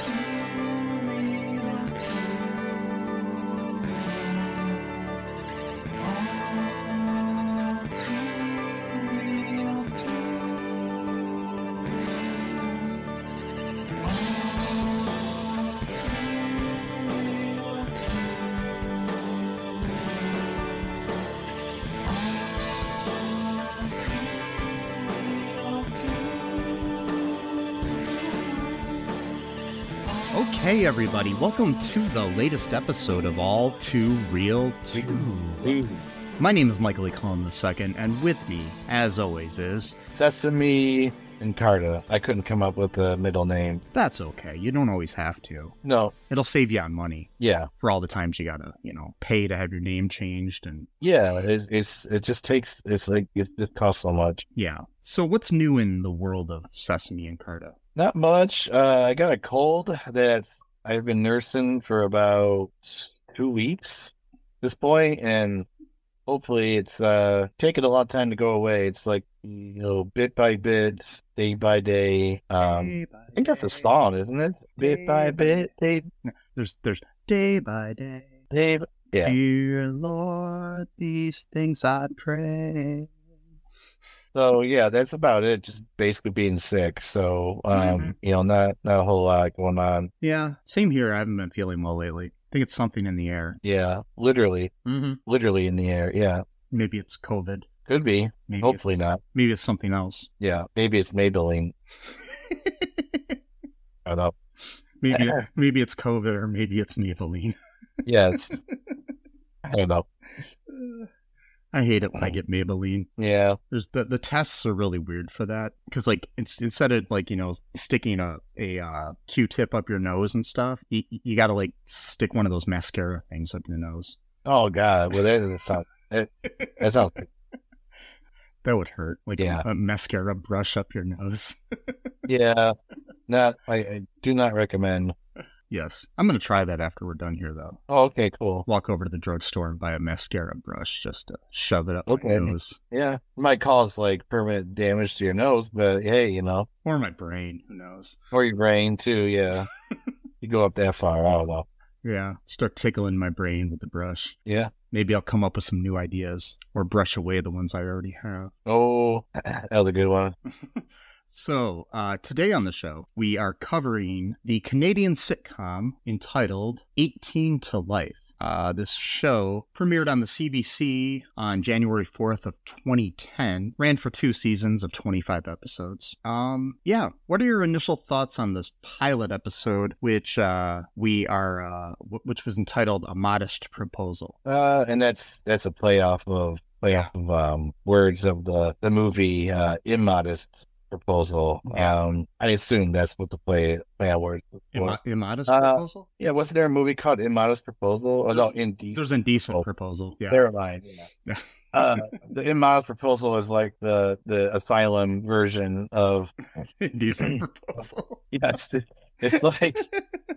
皮。Hey, everybody, welcome to the latest episode of All Too Real 2. My name is Michael E. Cullen II, and with me, as always, is Sesame and Carta. I couldn't come up with a middle name. That's okay. You don't always have to. No. It'll save you on money. Yeah. For all the times you gotta, you know, pay to have your name changed and. Yeah, it, it's it just takes it's like it just costs so much. Yeah. So what's new in the world of Sesame and Carta? Not much. Uh, I got a cold that I've been nursing for about two weeks this point, and hopefully it's uh taking a lot of time to go away. It's like you know, bit by bit, day by day. Um, day by I think that's a song, isn't it? Bit by bit, day. There's there's day by day. Day. By, yeah. Dear Lord, these things I pray. So yeah, that's about it. Just basically being sick. So um, mm-hmm. you know, not not a whole lot going on. Yeah, same here. I haven't been feeling well lately. I think it's something in the air. Yeah, literally, mm-hmm. literally in the air. Yeah, maybe it's COVID. Could be. Maybe Hopefully not. Maybe it's something else. Yeah, maybe it's Maybelline. I don't know. Maybe maybe it's COVID or maybe it's Maybelline. yes. I don't know. I hate it when I get Maybelline. Yeah, there's the the tests are really weird for that because like instead of like you know sticking a a uh, Q-tip up your nose and stuff, you, you got to like stick one of those mascara things up your nose. Oh God, well that sound that, that sounds that would hurt like yeah. a, a mascara brush up your nose. yeah, not I, I do not recommend. Yes. I'm going to try that after we're done here, though. Oh, okay, cool. Walk over to the drugstore and buy a mascara brush just to shove it up okay. my nose. Yeah. It might cause like permanent damage to your nose, but hey, you know. Or my brain. Who knows? Or your brain, too. Yeah. you go up that far. I don't know. Yeah. Start tickling my brain with the brush. Yeah. Maybe I'll come up with some new ideas or brush away the ones I already have. Oh, that was a good one. So, uh, today on the show, we are covering the Canadian sitcom entitled 18 to Life. Uh, this show premiered on the CBC on January 4th of 2010, ran for two seasons of 25 episodes. Um, yeah, what are your initial thoughts on this pilot episode, which uh, we are, uh, w- which was entitled "A Modest Proposal"? Uh, and that's that's a play off of play off of um, words of the the movie uh, "Immodest." Proposal. Um, I assume that's what the play play was. words. immodest uh, proposal. Yeah, wasn't there a movie called Immodest Proposal? Oh, no, indecent. There's indecent oh, proposal. Yeah, never mind. Yeah. uh, the immodest proposal is like the the asylum version of indecent proposal. yes, it, it's like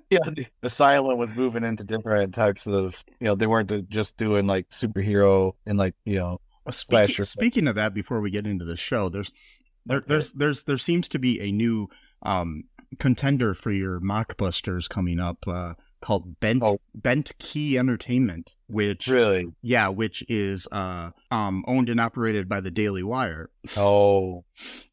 yeah, the asylum was moving into different types of you know they weren't just doing like superhero and like you know. Speaking, speaking of that, before we get into the show, there's there, okay. There's there's there seems to be a new um, contender for your mockbusters coming up uh, called Bent oh. Bent Key Entertainment, which really yeah, which is uh, um, owned and operated by the Daily Wire. Oh,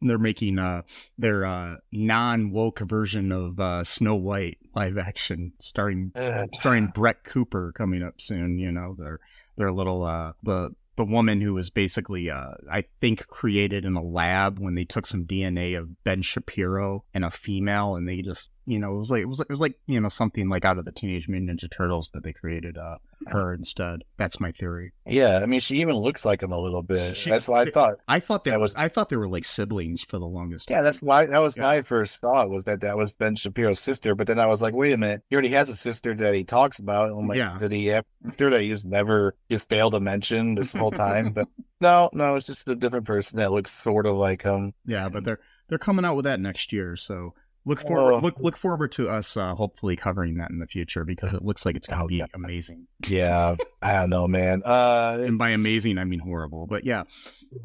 they're making uh, their uh, non woke version of uh, Snow White live action, starring starring Brett Cooper coming up soon. You know their their little uh, the the woman who was basically, uh, I think, created in a lab when they took some DNA of Ben Shapiro and a female, and they just you know, it was like it was like, it was like you know something like out of the Teenage Mutant Ninja Turtles, but they created uh, her instead. That's my theory. Yeah, I mean, she even looks like him a little bit. She, that's why I thought. I thought that, that was. I thought they were like siblings for the longest. Yeah, time. that's why that was yeah. my first thought was that that was Ben Shapiro's sister. But then I was like, wait a minute, he already has a sister that he talks about. I'm like, yeah. did he have a sister that he's never just failed to mention this whole time? but no, no, it's just a different person that looks sort of like him. Yeah, but they're they're coming out with that next year, so Look forward, oh. look look forward to us uh, hopefully covering that in the future because it looks like it's going to be amazing. Yeah, I don't know, man. Uh, and by amazing, I mean horrible. But yeah,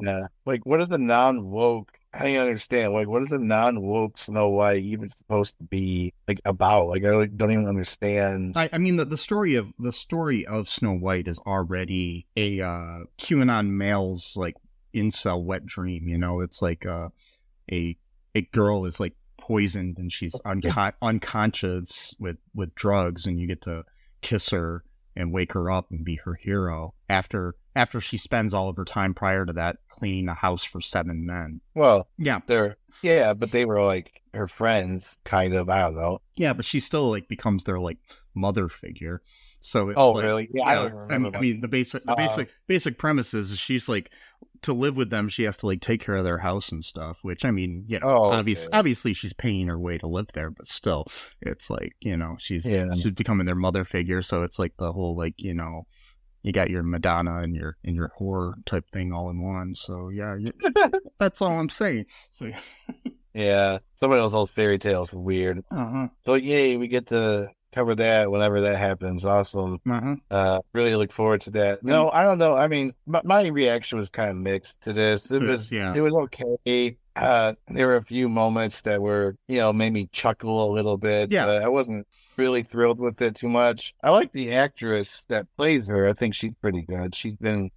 yeah. Like, what are the non woke I don't understand. Like, what is the non woke Snow White even supposed to be like about? Like, I don't, don't even understand. I, I mean, the, the story of the story of Snow White is already a uh, QAnon male's like incel wet dream. You know, it's like uh, a a girl is like poisoned and she's unco- unconscious with with drugs, and you get to kiss her and wake her up and be her hero after after she spends all of her time prior to that cleaning a house for seven men. Well, Yeah, they're yeah, but they were like her friends, kind of. I don't know. yeah, but she still like becomes their like mother figure. So it's Oh, like, really? Yeah, I Yeah, I mean, I mean, the basic, the Uh, basic, basic premise is she's like to live with them. She has to like take care of their house and stuff. Which I mean, you know, Oh, obviously, okay. obviously she's paying her way to live there, but still, it's like you know, she's Yeah. she's becoming their mother figure. So it's like the whole like you know, you got your Madonna and your and your horror type thing all in one. So yeah, you, that's all I'm saying. So yeah, some of those old fairy tales weird. uh huh, So yay, we get to cover that whenever that happens. Awesome. huh. Uh, really look forward to that. No, I don't know. I mean, my, my reaction was kind of mixed to this. It was, yeah. it was okay. Uh, there were a few moments that were, you know, made me chuckle a little bit. Yeah. but I wasn't really thrilled with it too much. I like the actress that plays her. I think she's pretty good. She's been,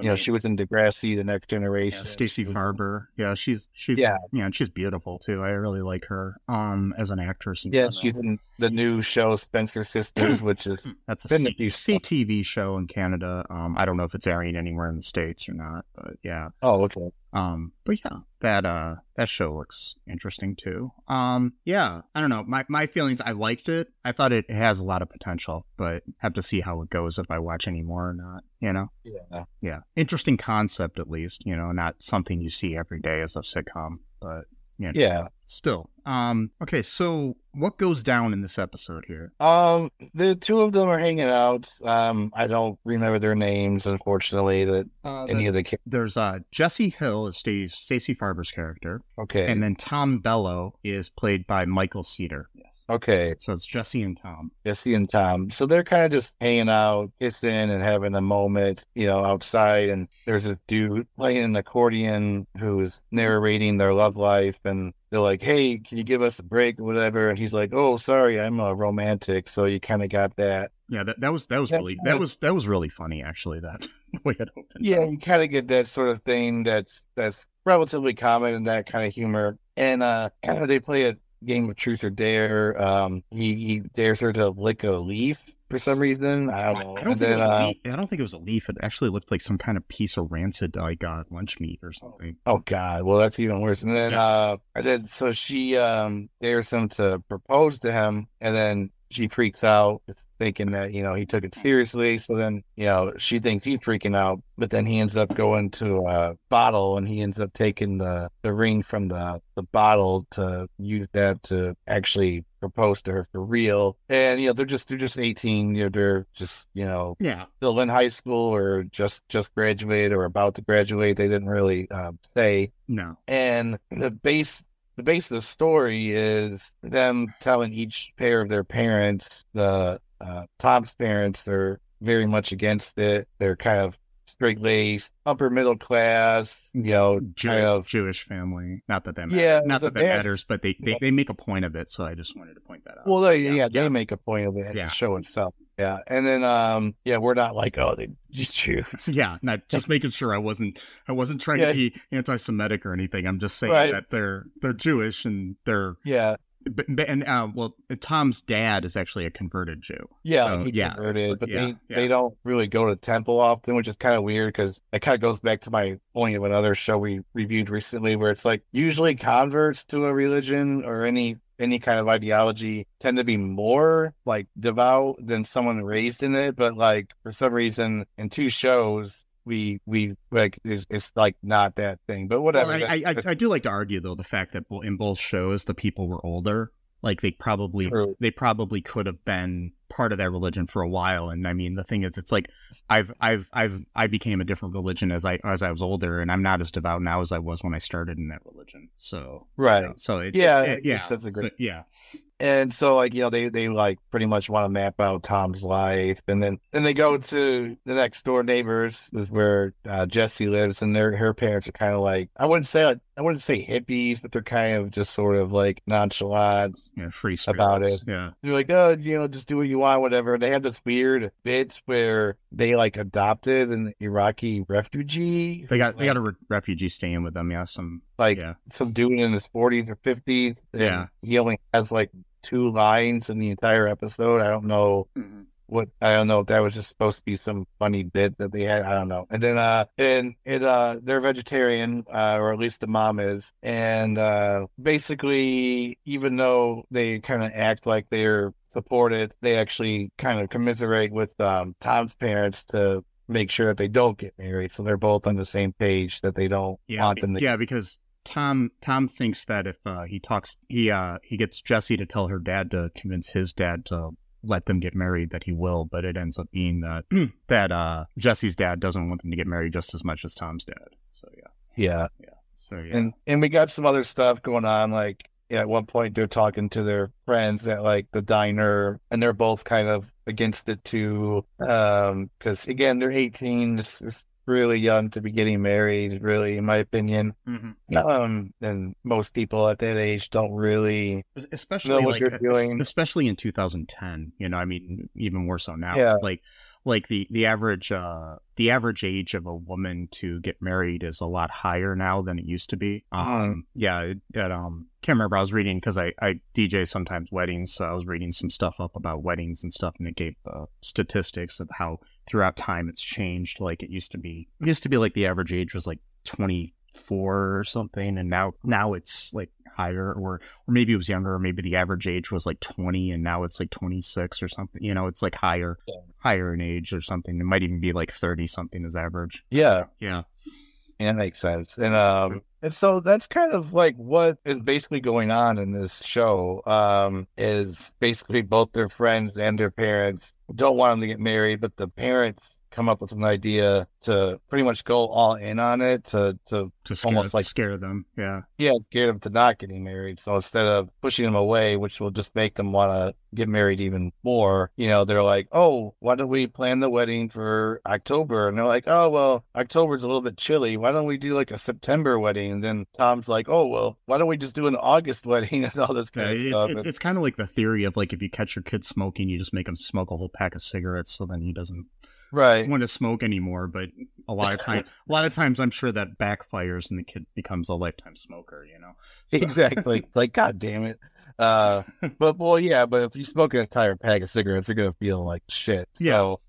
you know, she was in Degrassi, The Next Generation. Yeah, Stacey Farber. Yeah, she's she's Yeah. yeah, she's beautiful too. I really like her um as an actress. Yeah, general. she's in the new show Spencer Sisters, which is That's a been a C- CTV show in Canada. Um, I don't know if it's airing anywhere in the states or not, but yeah. oh okay. Um, but yeah, that uh that show looks interesting too. Um, yeah, I don't know. My my feelings. I liked it. I thought it has a lot of potential, but have to see how it goes if I watch any more or not. You know. Yeah. Yeah, interesting concept at least. You know, not something you see every day as a sitcom, but Yeah. still. Um, okay, so what goes down in this episode here? Um, the two of them are hanging out. Um, I don't remember their names, unfortunately. That Uh, any the- of the ki- there's uh Jessie Hill is Stacey Farber's character, okay, and then Tom Bellow is played by Michael Seater. Okay, So it's Jessie and Tom. Jessie and Tom. So they're kind of just hanging out, kissing, and having a moment, you know, outside. And there's this dude playing an accordion who's narrating their love life, and they're like, "Hey, can you give us a break or whatever?" And he's like, "Oh, sorry, I'm a romantic." So you kind of got that. Yeah, that, that was that was Yeah, really that was that was really funny actually. That way it opened. Yeah, you kind of get that sort of thing that's that's relatively common in that kind of humor. And uh they play a game of truth or dare. Um he, he dares her to lick a leaf for some reason. I I, don't know. I don't think it then was a uh, leaf. I don't think it was a leaf. It actually looked like some kind of piece of rancid like uh, lunch meat or something. oh god, well that's even worse. And then Yeah. uh and then so she um dares him to propose to him and then she freaks out thinking that you know he took it seriously. So then you know she thinks he's freaking out but then he ends up going to a bottle and he ends up taking the the ring from the the bottle to use that to actually propose to her for real. And you know they're just they're just 18 you know they're just you know Yeah, still in high school or just just graduated or about to graduate. They didn't really uh, say. No. and the base the base of the story is them telling each pair of their parents the uh, tom's parents are very much against it they're kind of straight laced upper middle class you know Jew- kind of Jewish family. Not that that matters. Yeah, not that that matters, but they, they, they make a point of it. So I just wanted to point that out. well they, Yeah, yeah, they make a point of it Yeah. the show itself yeah and then um yeah we're not like oh they just Jews yeah, not just making sure I wasn't I wasn't trying Yeah. to be anti-Semitic or anything. I'm just saying Right. that they're they're Jewish and they're yeah but, and uh, well, Tom's dad is actually a converted Jew. Yeah, So, he yeah, converted, but yeah, they, yeah. they don't really go to temple often, which is kind of weird because it kind of goes back to my point of another show we reviewed recently, where it's like usually converts to a religion or any any kind of ideology tend to be more like devout than someone raised in it, but like for some reason in two shows we we like it's, it's like not that thing, but whatever. Well, I, I, I, do like to argue though the fact that in both shows the people were older. Like they probably True. they probably could have been part of that religion for a while. And I mean the thing is it's like I've I've I've I became a different religion as I as I was older and I'm not as devout now as I was when I started in that religion. So right. so it, Yeah, it- I yeah that's a great- so, yeah and so like you know they they like pretty much want to map out Tom's life, and then then they go to the next door neighbors, is where uh, Jessie lives, and their her parents are kind of like I wouldn't say like I wouldn't say hippies, but they're kind of just sort of like nonchalant Yeah, free About it. Yeah. they're like, oh, you know, just do what you want, whatever. They have this weird bits where they like adopted an Iraqi refugee. They got who's, they got a re- refugee staying with them. Yeah, some like yeah. some dude in his forties or fifties. Yeah. he only has like two lines in the entire episode. I don't know what I don't know if that was just supposed to be some funny bit that they had. I don't know. And then uh and it uh they're vegetarian, uh, or at least the mom is. And uh basically even though they kind of act like they're supported, they actually kind of commiserate with um Tom's parents to make sure that they don't get married. So they're both on the same page that they don't Yeah, want them to yeah, because Tom Tom thinks that if uh, he talks, he uh, he gets Jessie to tell her dad to convince his dad to let them get married, that he will. But it ends up being that that uh, Jessie's dad doesn't want them to get married just as much as Tom's dad. So yeah, Yeah. yeah. so yeah, and and we got some other stuff going on like yeah, at one point they're talking to their friends at like the diner and they're both kind of against it too um because again they're 18 it's, it's really young to be getting married really in my opinion Mhm. um and most people at that age don't really especially know what like you're doing. especially in 2010 you know i mean even more so now Yeah. like like the the average uh the average age of a woman to get married is a lot higher now than it used to be. Uh-huh. um yeah it, it, um can't remember. I was reading because i i dj sometimes weddings so i was reading some stuff up about weddings and stuff and it gave uh, statistics of how throughout time it's changed. Like it used to be it used to be like the average age was like 24 or something and now now it's like higher or or maybe it was younger or maybe the average age was like 20 and now it's like 26 or something you know it's like higher Yeah. higher in age or something it might even be like 30 something is average yeah yeah Yeah, that makes sense. And um and so that's kind of like what is basically going on in this show. Um is basically both their friends and their parents don't want them to get married, but the parents come up with an idea to pretty much go all in on it to to to scare, Almost like- scare them yeah yeah, scare them to not getting married. So instead of pushing them away, which will just make them want to get married even more, you know, they're like, oh, why don't we plan the wedding for October? And they're like, oh, well, October's a little bit chilly. Why don't we do like a September wedding? And then Tom's like, oh, well, why don't we just do an August wedding and all this Yeah, kind of it's, stuff? it's, it's kind of like the theory of like if you catch your kid smoking, you just make him smoke a whole pack of cigarettes, so then he doesn't right. want to smoke anymore. But a lot of time, a lot of times, I'm sure that backfires and the kid becomes a lifetime smoker. You know, So- Exactly. like, God damn it. Uh, but well, yeah, but if you smoke an entire pack of cigarettes, you're gonna feel like shit. So,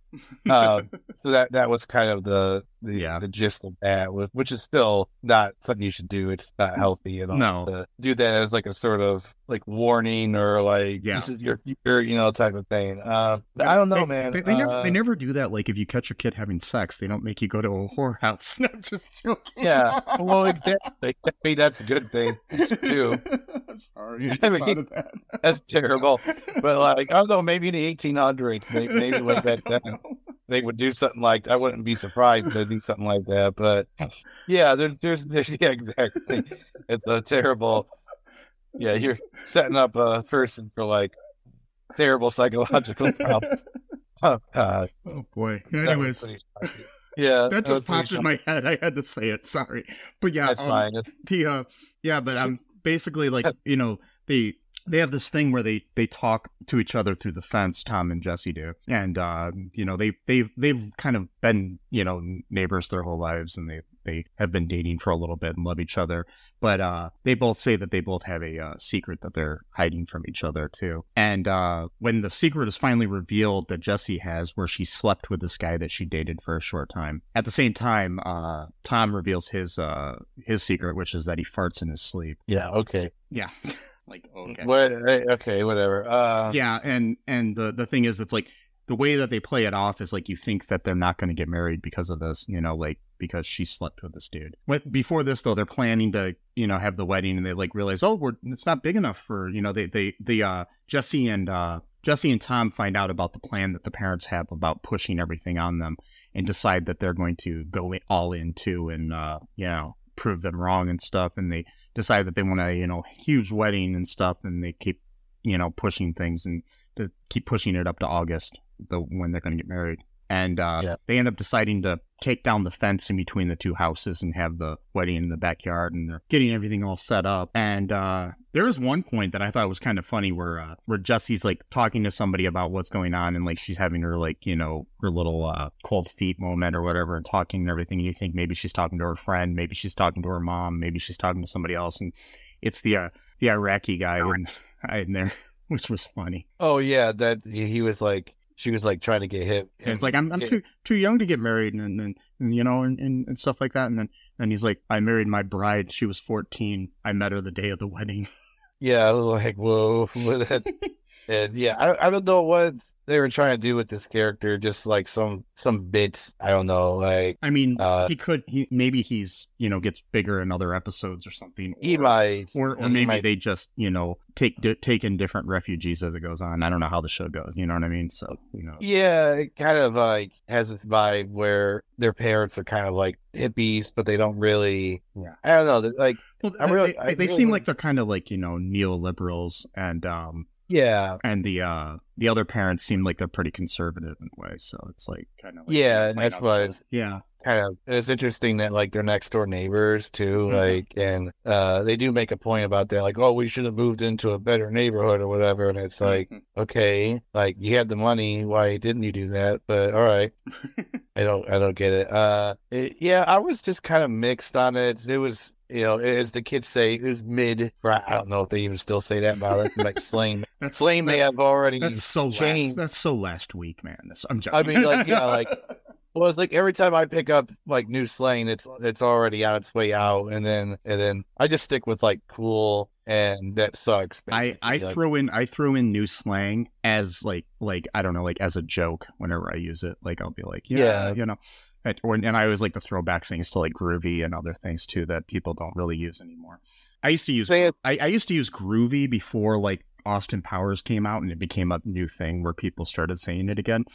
uh, so that that was kind of the the, Yeah. the gist of that, which is still not something you should do. It's not healthy at all. No. to do that as like a sort of like warning or like Yeah. this is your your you know type of thing. Uh, I don't know, they, man. They, they never Uh, they never do that. Like if you catch your kid having sex, they don't make you go to a whorehouse. No, I'm just joking. Yeah. Well, exactly. I mean, that's a good thing too. I'm sorry. I just I mean, thought of that. That's terrible. But like, I don't know, maybe in the 1800s, maybe, maybe back then. they would do something like I wouldn't be surprised if they do something like that. But yeah, there's there's, there's yeah, exactly. It's a terrible yeah, you're setting up a person for like terrible psychological problems. Oh god. Oh boy. Anyways, yeah, that just popped in my head. I had to say it. Sorry, but yeah, um, the uh, yeah, but I'm basically like you know they they have this thing where they they talk to each other through the fence. Tom and Jessie do, and uh, you know they they've they've kind of been you know neighbors their whole lives, and they they have been dating for a little bit and love each other. But uh, they both say that they both have a uh, secret that they're hiding from each other too. And uh, when the secret is finally revealed that Jessie has, where she slept with this guy that she dated for a short time, at the same time, uh, Tom reveals his uh, his secret, which is that he farts in his sleep. Yeah, okay. Yeah, like okay, What okay, whatever. Uh yeah, and and the the thing is, it's like the way that they play it off is like you think that they're not going to get married because of this, you know, like because she slept with this dude. But before this though, they're planning to, you know, have the wedding and they like realize, oh, we're it's not big enough for, you know, they they the uh Jessie and uh Jessie and Tom find out about the plan that the parents have about pushing everything on them and decide that they're going to go all in too and uh you know prove them wrong and stuff and they decide that they want a you know huge wedding and stuff and they keep you know pushing things and to keep pushing it up to August the when they're going to get married and uh, Yeah. they end up deciding to take down the fence in between the two houses and have the wedding in the backyard, and they're getting everything all set up. And uh, there was one point that I thought was kind of funny where uh, where Jessie's like talking to somebody about what's going on, and like she's having her like you know her little uh, cold feet moment or whatever, and talking and everything. And you think maybe she's talking to her friend, maybe she's talking to her mom, maybe she's talking to somebody else, and it's the uh, the Iraqi guy in, in there, which was funny. Oh yeah, that he he was like she was like trying to get hit. And it's like I'm I'm too too young to get married and and, and you know and, and, and stuff like that. And then and he's like, I married my bride. She was 14. I met her the day of the wedding. Yeah, I was like, whoa. and yeah, I, I don't know what they were trying to do with this character. Just like some some bits. I don't know. Like I mean, Uh, he could he maybe he's you know gets bigger in other episodes or something. he or, might, or, or maybe might- they just you know take di- take in different refugees as it goes on. I don't know how the show goes. You know what I mean? So you know. Yeah, it kind of like has this vibe where their parents are kind of like hippies, but they don't really. Yeah. I don't know. Like, Well, they, really- they, they really seem like- like they're kind of like you know neoliberals and um yeah, and the uh the other parents seem like they're pretty conservative in a way. So it's like kind of like, Yeah, playing that's what it's- yeah. kind of. It's interesting that like they're next door neighbors too. Mhm. Like, and uh, they do make a point about that. Like, oh, we should have moved into a better neighborhood or whatever. And it's like, Mhm. okay, like you had the money, why didn't you do that? But all right. I don't, I don't get it. Uh, it- yeah, I was just kind of mixed on it. It was, you know, as the kids say, it was mid. I don't know if they even still say that about it. Like Slane, that's Slane may that- have already. That's so last, that's so last week, man. That's, I'm joking. I mean, like, yeah, like- Well, it's like every time I pick up like new slang, it's it's already on its way out, and then and then I just stick with like cool, and that sucks. I I basically. Like, throw in I throw in new slang as like like I don't know like as a joke whenever I use it. Like I'll be like, yeah, Yeah. you know. And, or, and I always like to throw back things to like groovy and other things too that people don't really use anymore. I used to use I, I used to use groovy before like Austin Powers came out and it became a new thing where people started saying it again.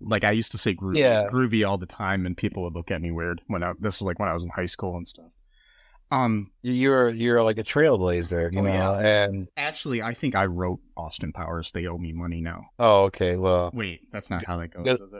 Like I used to say groovy, Yeah. groovy all the time and people would look at me weird when I this is like when I was in high school and stuff. Um you're you're like a trailblazer, you Oh, know. yeah. And actually I think I wrote Austin Powers. They owe me money now. oh, okay, well, Wait, that's not how that goes, Good- is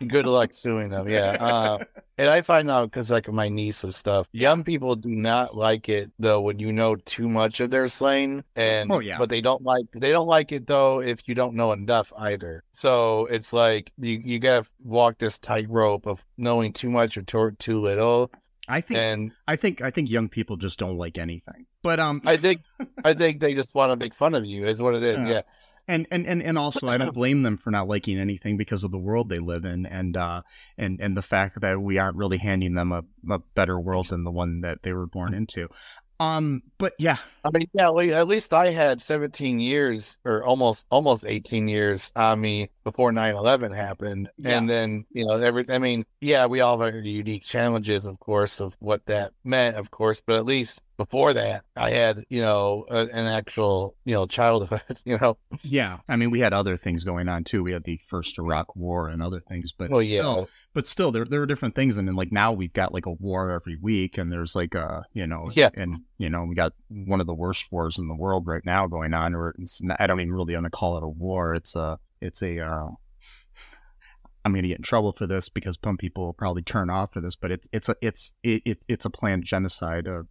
it? good luck suing them. Yeah. Uh, and I find out because like my niece and stuff, young people do not like it though when you know too much of their slang, and Oh, yeah. but they don't like they don't like it though if you don't know enough either. So it's like you you gotta walk this tightrope of knowing too much or too, too little, I think and I think I think young people just don't like anything. But um I think I think they just want to make fun of you. Is what it is. Yeah. Yeah. and and and, and also I don't blame them for not liking anything because of the world they live in and uh and and the fact that we aren't really handing them a, a better world than the one that they were born into. Um but yeah, I mean, yeah, at least I had 17 years or almost almost 18 years on me before 9/11 happened. Yeah. And then, you know, every I mean, yeah, we all have our unique challenges, of course, of what that meant, of course, but at least before that, I had, you know, a, an actual, you know, childhood, you know. yeah. I mean we had other things going on too. We had the first Iraq war and other things, but Well, still, yeah. But still there there were different things and then like now we've got like a war every week and there's like a you know Yeah. and you know we got one of the worst wars in the world right now going on or I don't even really want to call it a war it's a it's a uh I'm gonna get in trouble for this because some people will probably turn off for this but it's it's a it's it, it it's a planned genocide of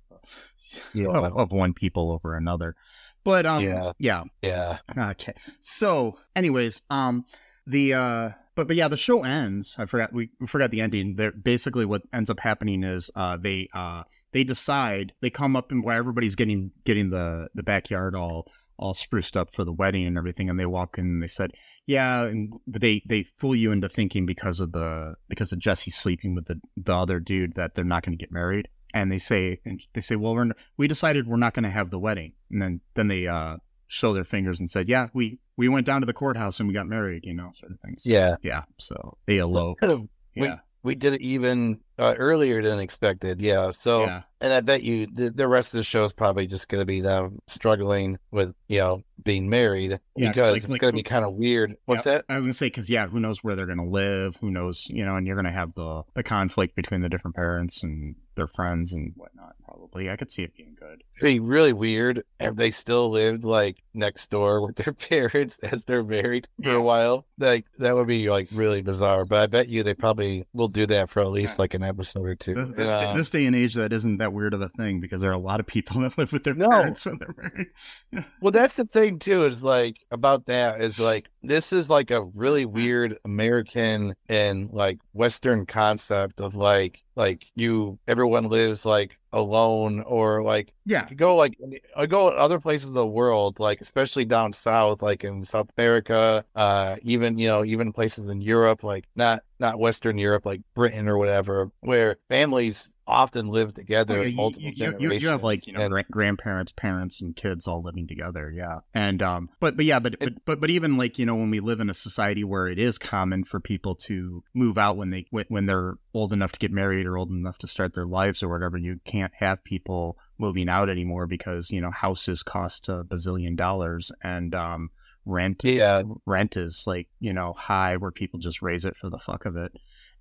Yeah. of, of one people over another but um Yeah. yeah Yeah. Okay. So, anyways, um, the uh, but but yeah, the show ends. I forgot we, forgot the ending. There, basically, what ends up happening is uh, they uh, they decide they come up and where everybody's getting getting the the backyard all all spruced up for the wedding and everything, and they walk in and they said, yeah, and they they fool you into thinking because of the because of Jessie sleeping with the the other dude that they're not going to get married. And they say, and they say, well, we're we decided we're not going to have the wedding. And then then they uh, show their fingers and said, "Yeah, we we went down to the courthouse and we got married," you know, sort of things. Yeah. yeah. So they elope. We- Yeah, We did it even uh, earlier than expected. Yeah. So, yeah, And I bet you the, the rest of the show is probably just going to be them struggling with, you know, being married Yeah, 'cause, because like- it's like going to be kind of weird. What's Yeah, that? I was gonna say because yeah, who knows where they're gonna live? Who knows, you know? And you're gonna have the the conflict between the different parents and their friends and whatnot. Probably. I could see it being good. It'd be really weird if they still lived like next door with their parents as they're married for Yeah. a while. Like that would be like really bizarre. But I bet you they probably will do that for at least Yeah. like an episode or two. This, this, Uh, this day and age, that isn't that weird of a thing because there are a lot of people that live with their No. parents when they're married. Well, that's the thing too. Is like about that is like this is like a really weird American and like Western concept of like like you everyone lives like alone or like Yeah, you go like I go other places in the world, like especially down south, like in South America, uh, even you know even places in Europe, like not not Western Europe, like Britain or whatever, where families often live together. Oh, yeah, multiple you, you, you, generations. you have like you know And- grandparents, parents, and kids all living together. Yeah, and um, but but yeah, but, but but but even like you know when we live in a society where it is common for people to move out when they when, when they're old enough to get married or old enough to start their lives or whatever, you can't have people moving out anymore because you know houses cost a bazillion dollars and um rent Yeah. rent is like you know high where people just raise it for the fuck of it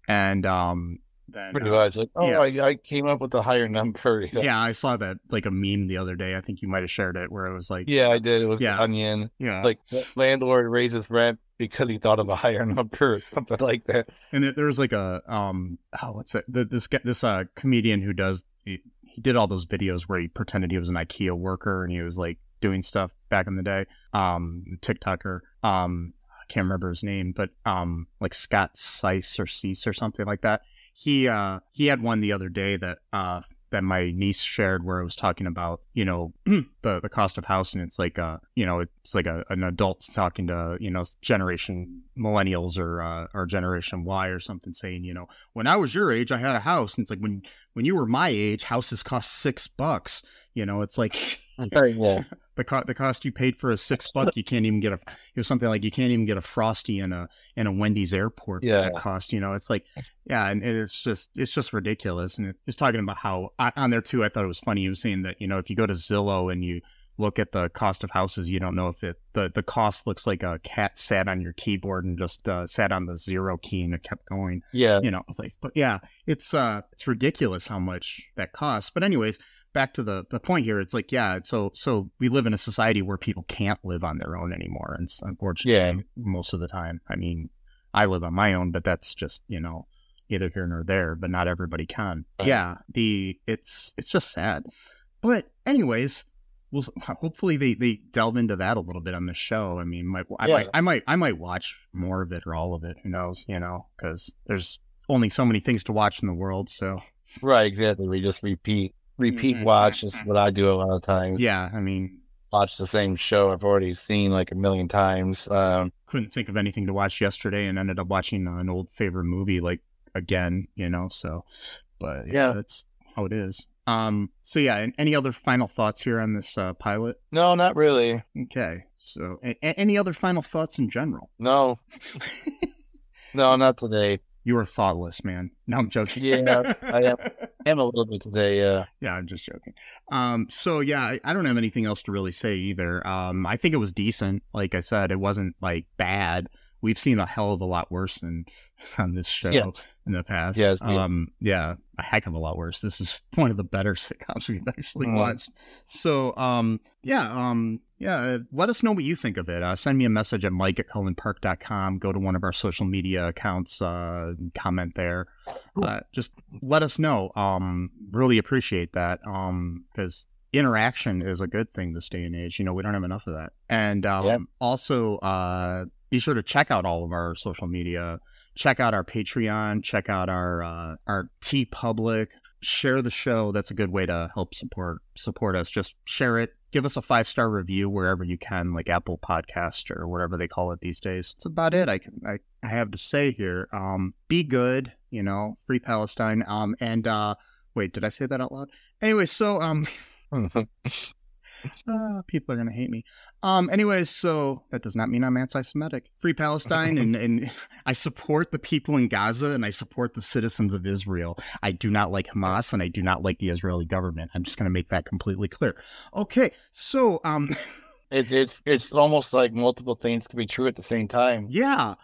and um then Pretty uh, much. Like, oh, yeah. I, I came up with a higher number. Yeah, yeah, I saw that like a meme the other day. I think you might have shared it where it was like, Yeah, I did. It was Yeah. the onion. yeah, Like landlord raises rent because he thought of a higher number or something like that. and there, was like a um, oh, what's it? The, this guy, this uh comedian who does he, he did all those videos where he pretended he was an IKEA worker and he was like doing stuff back in the day. Um, TikToker. Um, I can't remember his name, but um, like Scott Seiss or Cease or something like that. He uh he had one the other day that uh that my niece shared where it was talking about you know the the cost of housing. It's like uh you know it's like a, an adult talking to you know generation millennials or uh, or generation Y or something saying you know when I was your age I had a house and it's like when when you were my age houses cost six bucks. You know it's like yeah. the co- the cost you paid for a six buck you can't even get a it was something like you can't even get a frosty in a in a Wendy's airport Yeah. that cost you know it's like yeah and it's just it's just ridiculous and it, just talking about how I, on there too I thought it was funny You was saying that you know if you go to Zillow and you look at the cost of houses you don't know if it the the cost looks like a cat sat on your keyboard and just uh, sat on the zero key and it kept going Yeah. you know it's like but yeah it's uh it's ridiculous how much that costs but anyways back to the the point here it's like yeah so so we live in a society where people can't live on their own anymore and unfortunately most of the time i mean i live on my own but that's just you know either here nor there but not everybody can Right. yeah the it's it's just sad but anyways we'll hopefully they they delve into that a little bit on the show i mean might, I, Yeah. might i might i might watch more of it or all of it who knows you know because there's only so many things to watch in the world so Right, exactly. We just repeat repeat Mhm, watch is what I do a lot of times. yeah i mean Watch the same show I've already seen like a million times. Um couldn't think of anything to watch yesterday and ended up watching an old favorite movie like again you know so but yeah, Yeah. that's how it is um so yeah and any other final thoughts here on this uh, pilot no, not really. okay so a- any other final thoughts in general No. no, not today. You are thoughtless man. No i'm joking. Yeah, I am. I am a little bit today, yeah. yeah i'm just joking. Um so yeah I, I don't have anything else to really say either. Um i think it was decent. Like i said it wasn't like bad we've seen a hell of a lot worse than on this show Yes. in the past Yes, yeah. um yeah a heck of a lot worse this is one of the better sitcoms we've actually Mhm. watched so um yeah um yeah uh, let us know what you think of it uh, send me a message at mike at cullenpark.com go to one of our social media accounts uh comment there uh, just let us know. Um, really appreciate that. Um, because interaction is a good thing this day and age. You know, we don't have enough of that. And um, Yep. also, uh, be sure to check out all of our social media. Check out our Patreon. Check out our uh, our TeePublic. Share the show. That's a good way to help support support us. Just share it. Give us a five star review wherever you can, like Apple Podcast or whatever they call it these days. That's about it. I can I, I have to say here. Um, be good. You know, free Palestine. Um, and uh, wait, did I say that out loud? Anyway, so um, uh, people are gonna hate me. Um, anyways, so that does not mean I'm anti-Semitic. Free Palestine, and and I support the people in Gaza, and I support the citizens of Israel. I do not like Hamas, and I do not like the Israeli government. I'm just gonna make that completely clear. Okay, so um. it, it's it's almost like multiple things can be true at the same time. Yeah.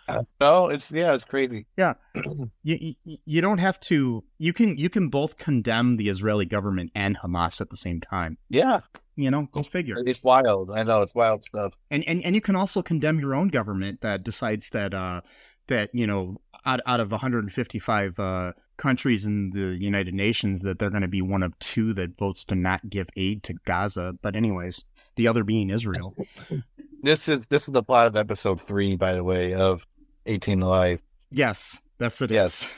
No, it's yeah, it's crazy. Yeah. you, you you don't have to. You can you can both condemn the Israeli government and Hamas at the same time. Yeah, You know, go figure. it's wild. I know it's wild stuff. and and and you can also condemn your own government that decides that uh that you know out out of 155 uh countries in the United Nations that they're going to be one of two that votes to not give aid to Gaza but anyways the other being Israel This is this is the plot of episode three, by the way, of Eighteen to Life. yes that's it Yes.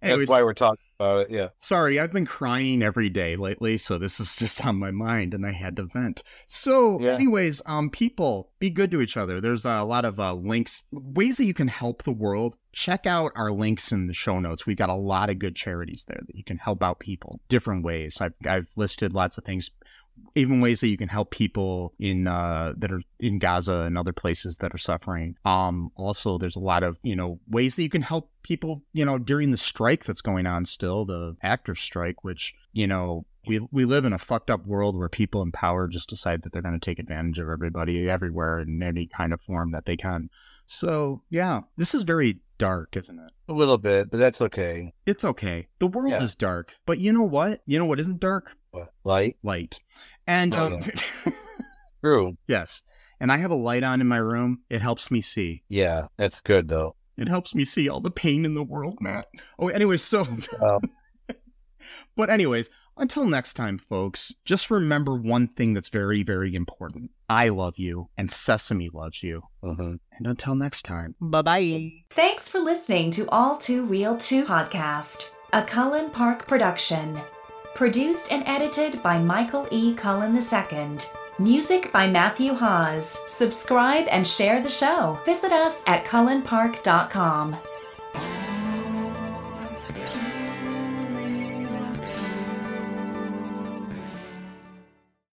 That's why we're talking about it. Yeah. sorry I've been crying every day lately so this is just on my mind and I had to vent so Yeah. anyways um people be good to each other there's a lot of uh, links ways that you can help the world check out our links in the show notes we've got a lot of good charities there that you can help out people different ways I've, I've listed lots of things even ways that you can help people in uh, that are in Gaza and other places that are suffering. Um, also, there's a lot of you know ways that you can help people. You know, during the strike that's going on still, the actors' strike, which you know we we live in a fucked up world where people in power just decide that they're going to take advantage of everybody everywhere in any kind of form that they can. So yeah, this is very dark, isn't it? A little bit, but that's okay. It's okay. The world Yeah. is dark, but you know what? You know what isn't dark? But light. Light. And Oh, um, True. Yes. And I have a light on in my room. It helps me see. Yeah, that's good though. It helps me see all the pain in the world, Matt. Oh, anyways, so. Oh. but, anyways, until next time, folks, just remember one thing that's very, very important. I love you, and Sesame loves you. hmm And until next time, bye bye. Thanks for listening to All Too Real 2 podcast, a Cullen Park production. Produced and edited by Michael E. Cullen II. Music by Matthew Haase. Subscribe and share the show. Visit us at cullenpark.com.